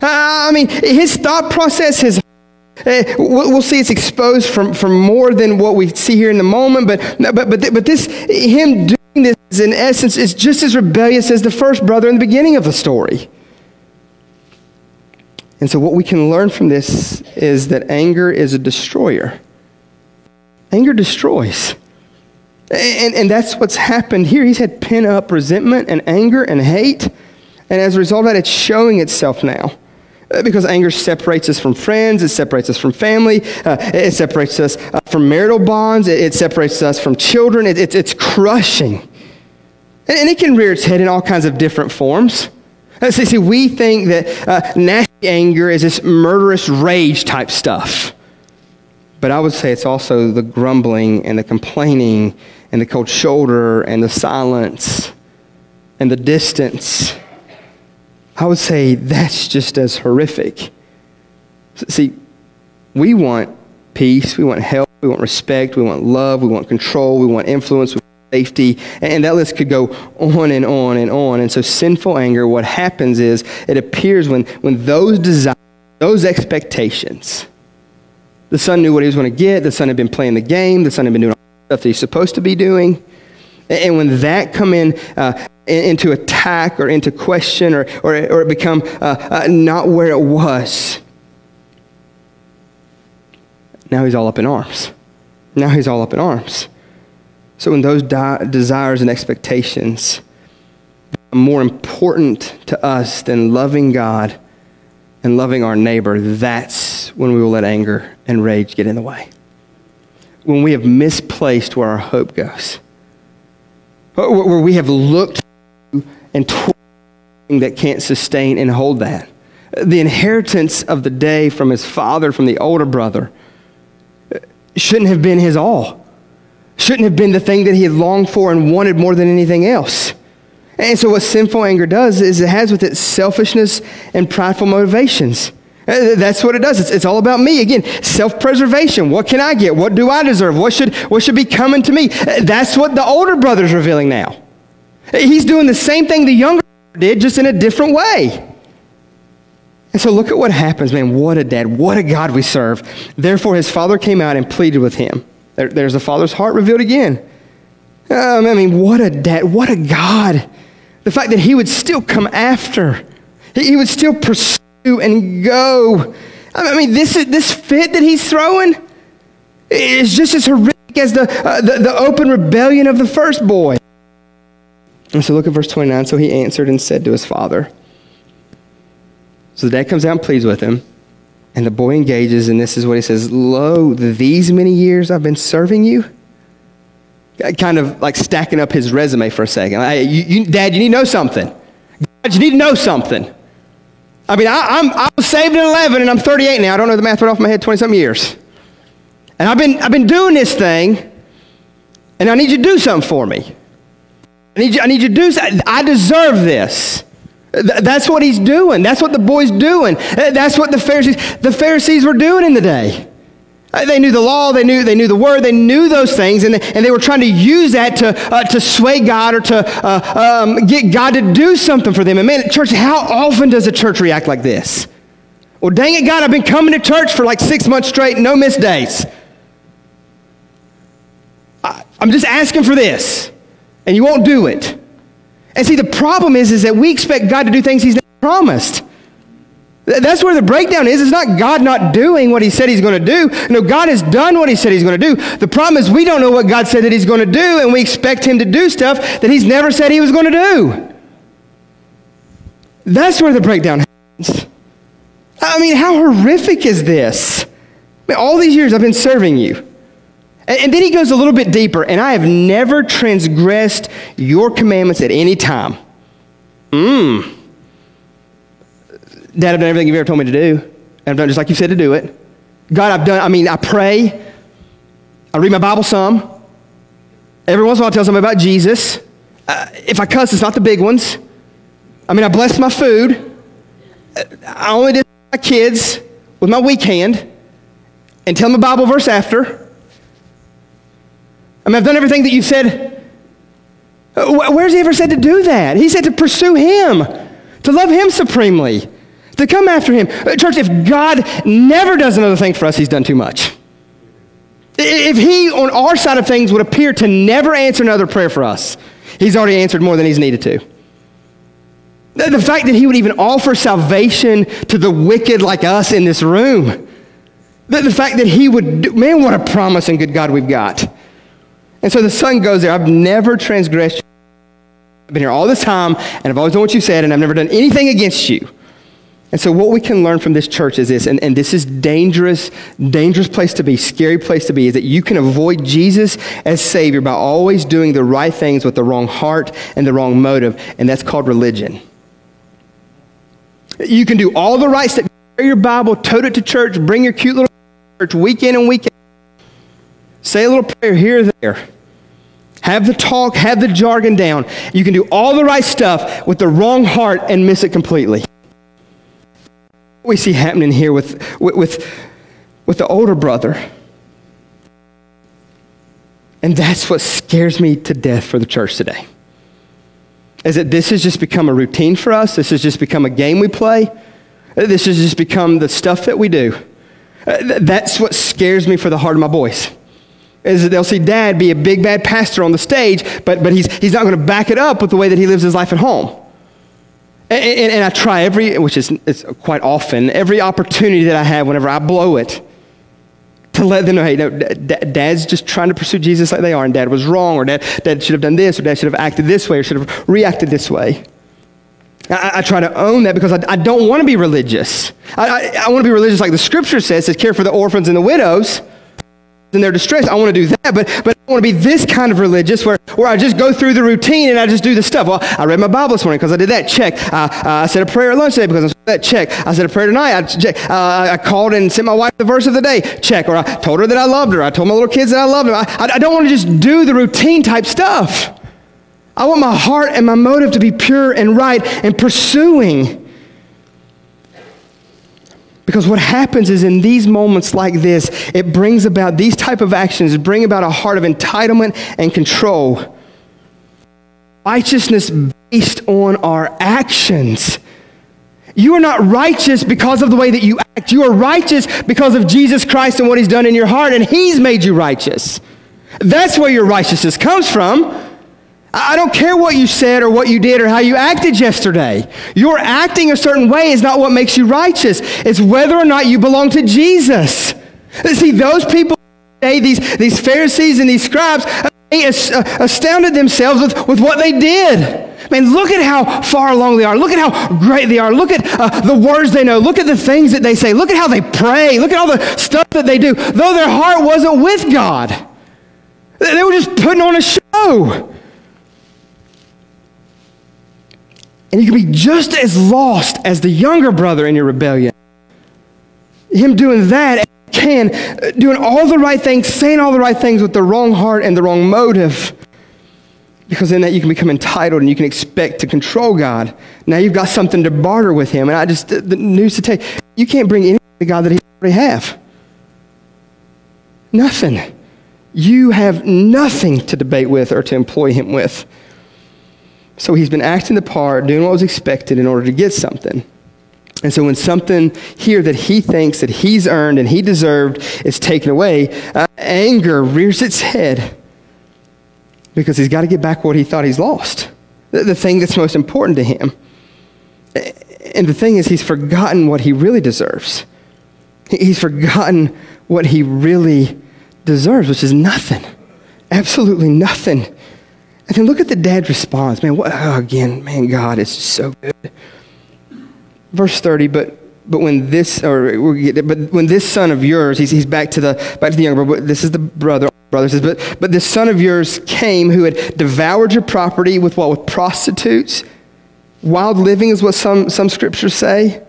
[SPEAKER 1] I mean, his thought process, his uh, we'll see it's exposed from, from more than what we see here in the moment, but, but, but, but this, him doing this in essence is just as rebellious as the first brother in the beginning of the story. And so, what we can learn from this is that anger is a destroyer. Anger destroys. And, and that's what's happened here. He's had pent up resentment and anger and hate. And as a result of that, it's showing itself now. Uh, because anger separates us from friends, it separates us from family, uh, it separates us uh, from marital bonds, it, it, separates us from children. It, it's, it's crushing. And, and, it can rear its head in all kinds of different forms. Uh, see, see, we think that uh, nasty anger is this murderous rage type stuff. But I would say it's also the grumbling and the complaining and the cold shoulder and the silence and the distance I would say that's just as horrific. See, we want peace, we want help, we want respect, we want love, we want control, we want influence, we want safety, and that list could go on and on and on. And so, sinful anger, what happens is it appears when, when those desires, those expectations, the son knew what he was going to get, the son had been playing the game, the son had been doing stuff that he's supposed to be doing. And when that come in, uh, into attack or into question or, or, or it become uh, uh, not where it was, now he's all up in arms. Now he's all up in arms. So when those di- desires and expectations are more important to us than loving God and loving our neighbor, that's when we will let anger and rage get in the way. When we have misplaced where our hope goes where we have looked and that can't sustain and hold that. The inheritance of the day from his father, from the older brother, shouldn't have been his all. Shouldn't have been the thing that he had longed for and wanted more than anything else. And so, what sinful anger does is it has with it selfishness and prideful motivations. Uh, that's what it does. It's, it's all about me. Again, self preservation. What can I get? What do I deserve? What should, what should be coming to me? Uh, that's what the older brother's revealing now. He's doing the same thing the younger did, just in a different way. And so look at what happens, man. What a dad. What a God we serve. Therefore, his father came out and pleaded with him. There, there's the father's heart revealed again. Um, I mean, what a dad. What a God. The fact that he would still come after, he, he would still pursue and go. I mean, this, this fit that he's throwing is just as horrific as the, uh, the, the open rebellion of the first boy. And so look at verse 29. So he answered and said to his father. So the dad comes out and pleads with him. And the boy engages, and this is what he says Lo, these many years I've been serving you. Kind of like stacking up his resume for a second. You, you, Dad, you need to know something. God, you need to know something. I mean, I, I'm, I was saved at 11 and I'm 38 now. I don't know the math right off my head, 20 something years. And I've been, I've been doing this thing, and I need you to do something for me. I need you, I need you to do something. I deserve this. That's what he's doing. That's what the boy's doing. That's what the Pharisees, the Pharisees were doing in the day. Uh, they knew the law, they knew, they knew the word, they knew those things, and, and they were trying to use that to, uh, to sway God or to uh, um, get God to do something for them. And man, church, how often does a church react like this? Well, dang it, God, I've been coming to church for like six months straight, no missed days. I, I'm just asking for this, and you won't do it. And see, the problem is, is that we expect God to do things He's never promised. That's where the breakdown is. It's not God not doing what he said he's going to do. No, God has done what he said he's going to do. The problem is we don't know what God said that he's going to do, and we expect him to do stuff that he's never said he was going to do. That's where the breakdown happens. I mean, how horrific is this? I mean, all these years I've been serving you. And, and then he goes a little bit deeper, and I have never transgressed your commandments at any time. Mmm. Dad, I've done everything you've ever told me to do. And I've done just like you said to do it. God, I've done, I mean, I pray. I read my Bible some. Every once in a while, I tell somebody about Jesus. Uh, if I cuss, it's not the big ones. I mean, I bless my food. I only did my kids with my weak hand and tell them a Bible verse after. I mean, I've done everything that you said. Where's he ever said to do that? He said to pursue him, to love him supremely to come after him. Uh, church, if God never does another thing for us, he's done too much. If he, on our side of things, would appear to never answer another prayer for us, he's already answered more than he's needed to. The fact that he would even offer salvation to the wicked like us in this room. The, fact that he would, do, man, what a promise and good God we've got. And so the son goes there. I've never transgressed. I've been here all this time, and I've always done what you said, and I've never done anything against you. And so, what we can learn from this church is this, and, and this is dangerous, dangerous place to be, scary place to be, is that you can avoid Jesus as Savior by always doing the right things with the wrong heart and the wrong motive, and that's called religion. You can do all the right stuff, carry your Bible, tote it to church, bring your cute little church week in and week out, say a little prayer here or there. Have the talk, have the jargon down. You can do all the right stuff with the wrong heart and miss it completely we see happening here with, with, with, the older brother. And that's what scares me to death for the church today. Is that this has just become a routine for us. This has just become a game we play. This has just become the stuff that we do. Uh, that's what scares me for the heart of my boys. Is that they'll see dad be a big bad pastor on the stage, but, but he's, he's not going to back it up with the way that he lives his life at home. And, and, I try every, which is quite often, every opportunity that I have whenever I blow it to let them know, hey, no, dad's just trying to pursue Jesus like they are, and dad was wrong, or dad, dad should have done this, or dad should have acted this way, or should have reacted this way. I, I try to own that because I, I don't want to be religious. I, I, I want to be religious like the scripture says, to care for the orphans and the widows in their distress. I want to do that, but, but I don't want to be this kind of religious where, where I just go through the routine and I just do the stuff. Well, I read my Bible this morning because I did that. Check. Uh, uh, I said a prayer at lunch today because I that. Check. I said a prayer tonight. I, check. Uh, I called and sent my wife the verse of the day. Check. Or I told her that I loved her. I told my little kids that I loved them. I, I, I don't want to just do the routine type stuff. I want my heart and my motive to be pure and right and pursuing because what happens is in these moments like this, it brings about these type of actions, bring about a heart of entitlement and control. Righteousness based on our actions. You are not righteous because of the way that you act. You are righteous because of Jesus Christ and what he's done in your heart, and he's made you righteous. That's where your righteousness comes from. I don't care what you said or what you did or how you acted yesterday. Your acting a certain way is not what makes you righteous. It's whether or not you belong to Jesus. See, those people today, these, these Pharisees and these scribes, they astounded themselves with, with what they did. I mean, look at how far along they are. Look at how great they are. Look at uh, the words they know. Look at the things that they say. Look at how they pray. Look at all the stuff that they do. Though their heart wasn't with God, they were just putting on a show. And you can be just as lost as the younger brother in your rebellion. Him doing that can, uh, doing all the right things, saying all the right things with the wrong heart and the wrong motive. Because in that you can become entitled and you can expect to control God. Now you've got something to barter with Him. And I just, the news to tell you, you can't bring anything to God that He already have. Nothing. You have nothing to debate with or to employ Him with. So he's been acting the part, doing what was expected in order to get something. And so when something here that he thinks that he's earned and he deserved is taken away, uh, anger rears its head because he's got to get back what he thought he's lost, the, the thing that's most important to him. And the thing is, he's forgotten what he really deserves. He's forgotten what he really deserves, which is nothing. Absolutely nothing. And then look at the dad's response. Man, what, oh, again, man, God is so good. Verse 30, but but when this or but when this son of yours, he's, he's back to the back to the younger brother. This is the brother. Brother says, but but this son of yours came who had devoured your property with what with prostitutes, wild living is what some some scriptures say.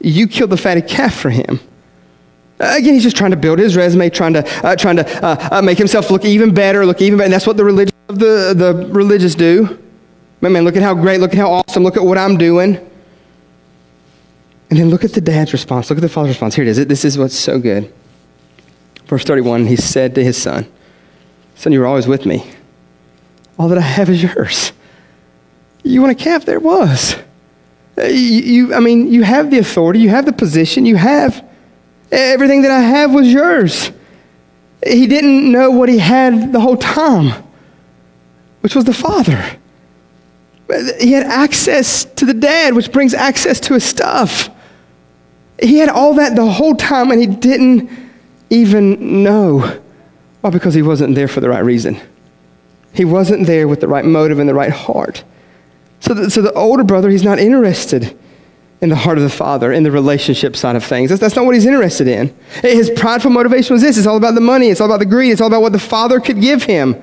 [SPEAKER 1] You killed the fatted calf for him. Again, he's just trying to build his resume, trying to, uh, trying to uh, uh, make himself look even better, look even better. And that's what the religious, the, the religious do. Man, man, look at how great, look at how awesome, look at what I'm doing. And then look at the dad's response. Look at the father's response. Here it is. This is what's so good. Verse 31, he said to his son, Son, you were always with me. All that I have is yours. You want a calf? There was. Uh, you, you, I mean, you have the authority, you have the position, you have Everything that I have was yours. He didn't know what he had the whole time, which was the Father. He had access to the dad, which brings access to his stuff. He had all that the whole time, and he didn't even know. Why? Because he wasn't there for the right reason. He wasn't there with the right motive and the right heart. So the, so the older brother, he's not interested in the heart of the Father, in the relationship side of things. That's, that's not what he's interested in. His prideful motivation was this it's all about the money, it's all about the greed, it's all about what the Father could give him.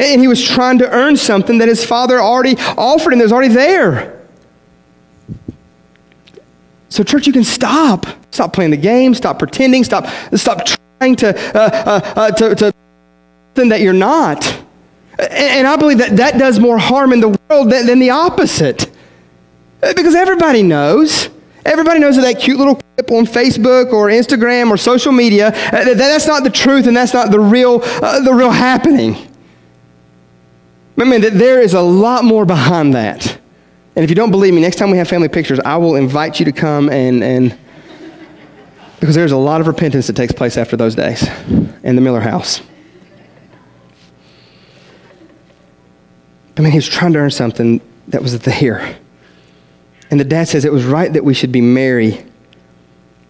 [SPEAKER 1] And he was trying to earn something that his Father already offered him, that was already there. So, church, you can stop. Stop playing the game, stop pretending, stop, stop trying to, uh, uh, uh, to, to something that you're not. And, and I believe that that does more harm in the world than, than the opposite. Because everybody knows. Everybody knows that that cute little clip on Facebook or Instagram or social media, uh, that that's not the truth and that's not the real, uh, the real happening. Mean, that there is a lot more behind that. And if you don't believe me, next time we have family pictures, I will invite you to come and, and because there's a lot of repentance that takes place after those days in the Miller house. I mean, he was trying to earn something that was there. And the dad says, It was right that we should be merry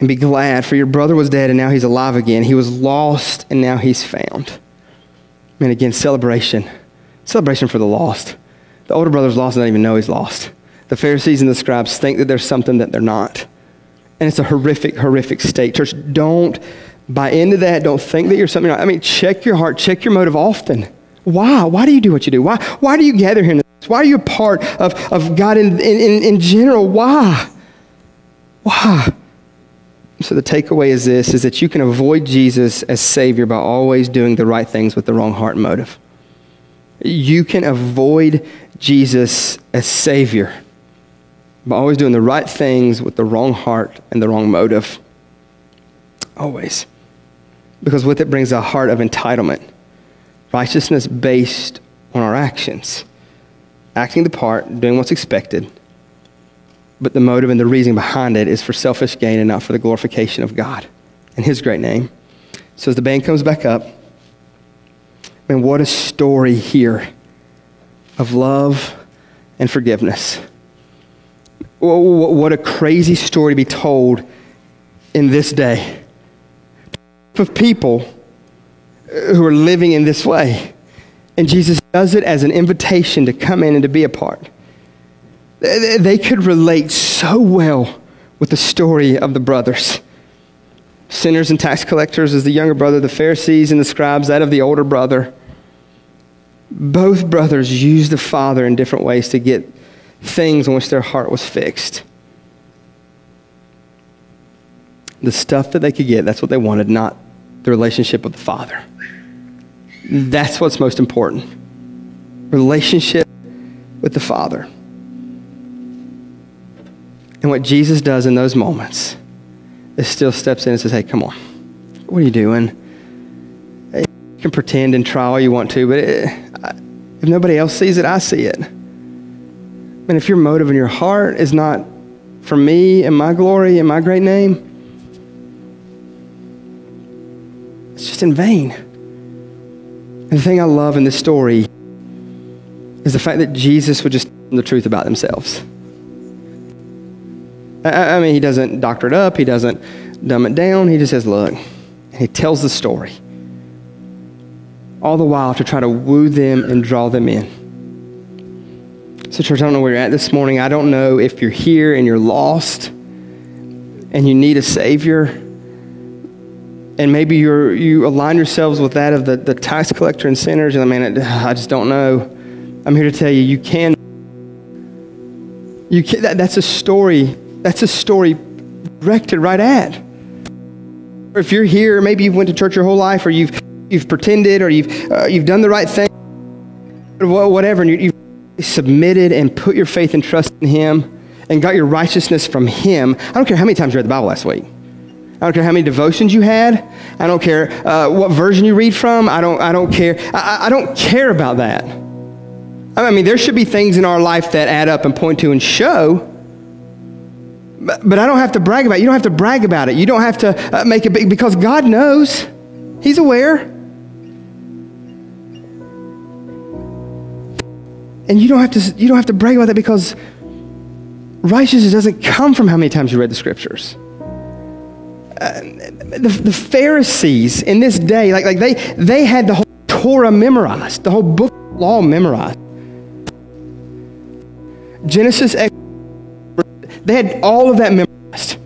[SPEAKER 1] and be glad, for your brother was dead and now he's alive again. He was lost and now he's found. And again, celebration. Celebration for the lost. The older brother's lost and doesn't even know he's lost. The Pharisees and the scribes think that there's something that they're not. And it's a horrific, horrific state. Church, don't buy into that. Don't think that you're something. I mean, check your heart, check your motive often. Why? Why do you do what you do? Why, why do you gather here? Why are you a part of, of God in, in, in general? Why? Why? So the takeaway is this is that you can avoid Jesus as Savior by always doing the right things with the wrong heart motive. You can avoid Jesus as Savior by always doing the right things with the wrong heart and the wrong motive. Always. Because with it brings a heart of entitlement, righteousness based on our actions acting the part, doing what's expected, but the motive and the reason behind it is for selfish gain and not for the glorification of God and His great name. So as the band comes back up, man, what a story here of love and forgiveness. What a crazy story to be told in this day of people uh, who are living in this way. And Jesus does it as an invitation to come in and to be a part. They could relate so well with the story of the brothers. Sinners and tax collectors as the younger brother, the Pharisees and the scribes, that of the older brother. Both brothers used the Father in different ways to get things on which their heart was fixed. The stuff that they could get, that's what they wanted, not the relationship with the Father. That's what's most important. Relationship with the Father. And what Jesus does in those moments is still steps in and says, Hey, come on. What are you doing? You can pretend and try all you want to, but it, if nobody else sees it, I see it. And if your motive in your heart is not for me and my glory and my great name, it's just in vain. And the thing I love in this story is the fact that Jesus would just tell the truth about themselves. I, I mean, he doesn't doctor it up, he doesn't dumb it down. He just says, look, and he tells the story. All the while to try to woo them and draw them in. So, church, I don't know where you're at this morning. I don't know if you're here and you're lost and you need a Savior. And maybe you're, you align yourselves with that of the, the tax collector and sinners. And I mean, I just don't know. I'm here to tell you, you can. You can that, that's a story. That's a story directed right at. If you're here, maybe you've went to church your whole life, or you've you've pretended, or you've uh, you've done the right thing, whatever, and you, you've submitted and put your faith and trust in Him, and got your righteousness from Him. I don't care how many times you read the Bible last week. I don't care how many devotions you had. I don't care uh, what version you read from. I don't, I don't care. I, I don't care about that. I mean, there should be things in our life that add up and point to and show, but, but I don't have to brag about it. You don't have to brag about it. You don't have to uh, make it big because God knows. He's aware. And you don't have to, you don't have to brag about that because righteousness doesn't come from how many times you read the scriptures. Uh, the, the Pharisees in this day, like, like they, they had the whole Torah memorized, the whole book of law memorized. Genesis, they had all of that memorized.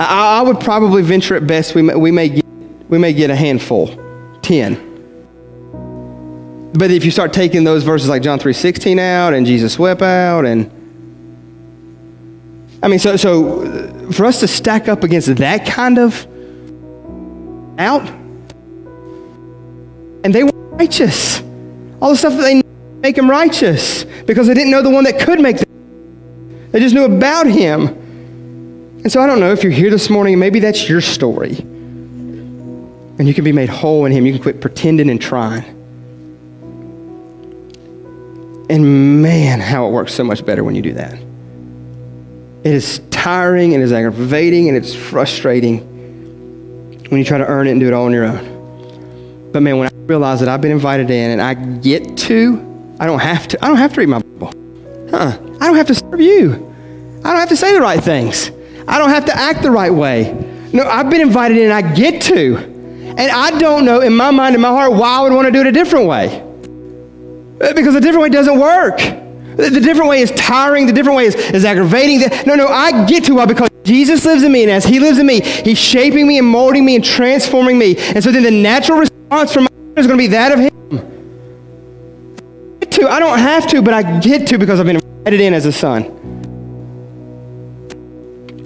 [SPEAKER 1] I, I would probably venture at best we may, we, may get, we may get a handful, 10. But if you start taking those verses like John 3.16 out and Jesus wept out and I mean, so, so uh, for us to stack up against that kind of out, and they were righteous. All the stuff that they make them righteous because they didn't know the one that could make them. They just knew about him. And so I don't know if you're here this morning, maybe that's your story. And you can be made whole in him. You can quit pretending and trying. And man, how it works so much better when you do that. It is tiring and it is aggravating and it's frustrating when you try to earn it and do it all on your own. But man, when I realize that I've been invited in and I get to, I don't have to, I don't have to read my Bible. Huh. I don't have to serve you. I don't have to say the right things. I don't have to act the right way. No, I've been invited in and I get to. And I don't know in my mind, in my heart, why I would want to do it a different way. Uh, because the different way doesn't work. The different way is tiring. The different way is, is aggravating. No, no, I get to why because Jesus lives in me. And as he lives in me, he's shaping me and molding me and transforming me. And so then the natural response from my is going to be that of him. I, to, I don't have to, but I get to because I've been invited in as a son.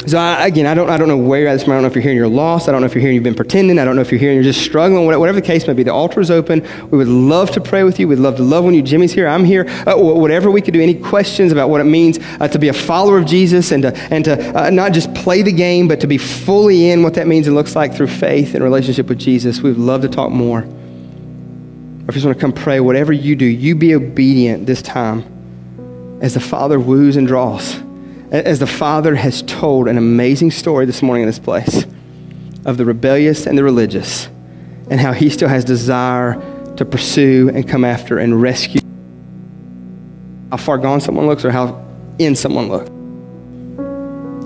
[SPEAKER 1] So I, again, I don't, I don't know where you're at this morning. I don't know if you're here and you're lost. I don't know if you're here and you've been pretending. I don't know if you're here and you're just struggling. Whatever the case may be, the altar is open. We would love to pray with you. We'd love to love when you. Jimmy's here. I'm here. Uh, whatever we could do. Any questions about what it means uh, to be a follower of Jesus and to, and to uh, not just play the game, but to be fully in what that means and looks like through faith and relationship with Jesus. We'd love to talk more. Or if you just want to come pray, whatever you do, you be obedient this time as the Father woos and draws as the Father has told an amazing story this morning in this place of the rebellious and the religious, and how He still has desire to pursue and come after and rescue how far gone someone looks or how in someone looks.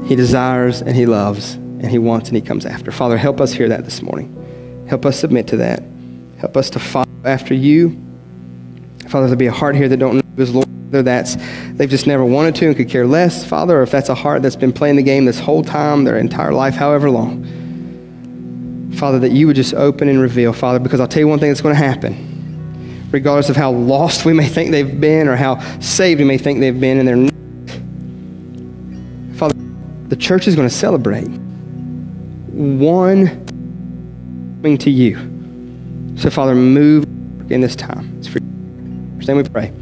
[SPEAKER 1] He desires and He loves and He wants and He comes after. Father, help us hear that this morning. Help us submit to that. Help us to follow after you. Father, there'll be a heart here that don't know His Lord whether that's they've just never wanted to and could care less, Father, or if that's a heart that's been playing the game this whole time, their entire life, however long. Father, that you would just open and reveal, Father, because I'll tell you one thing that's going to happen. Regardless of how lost we may think they've been or how saved we may think they've been, and they're. Father, the church is going to celebrate one coming to you. So, Father, move in this time. It's for you. name we pray.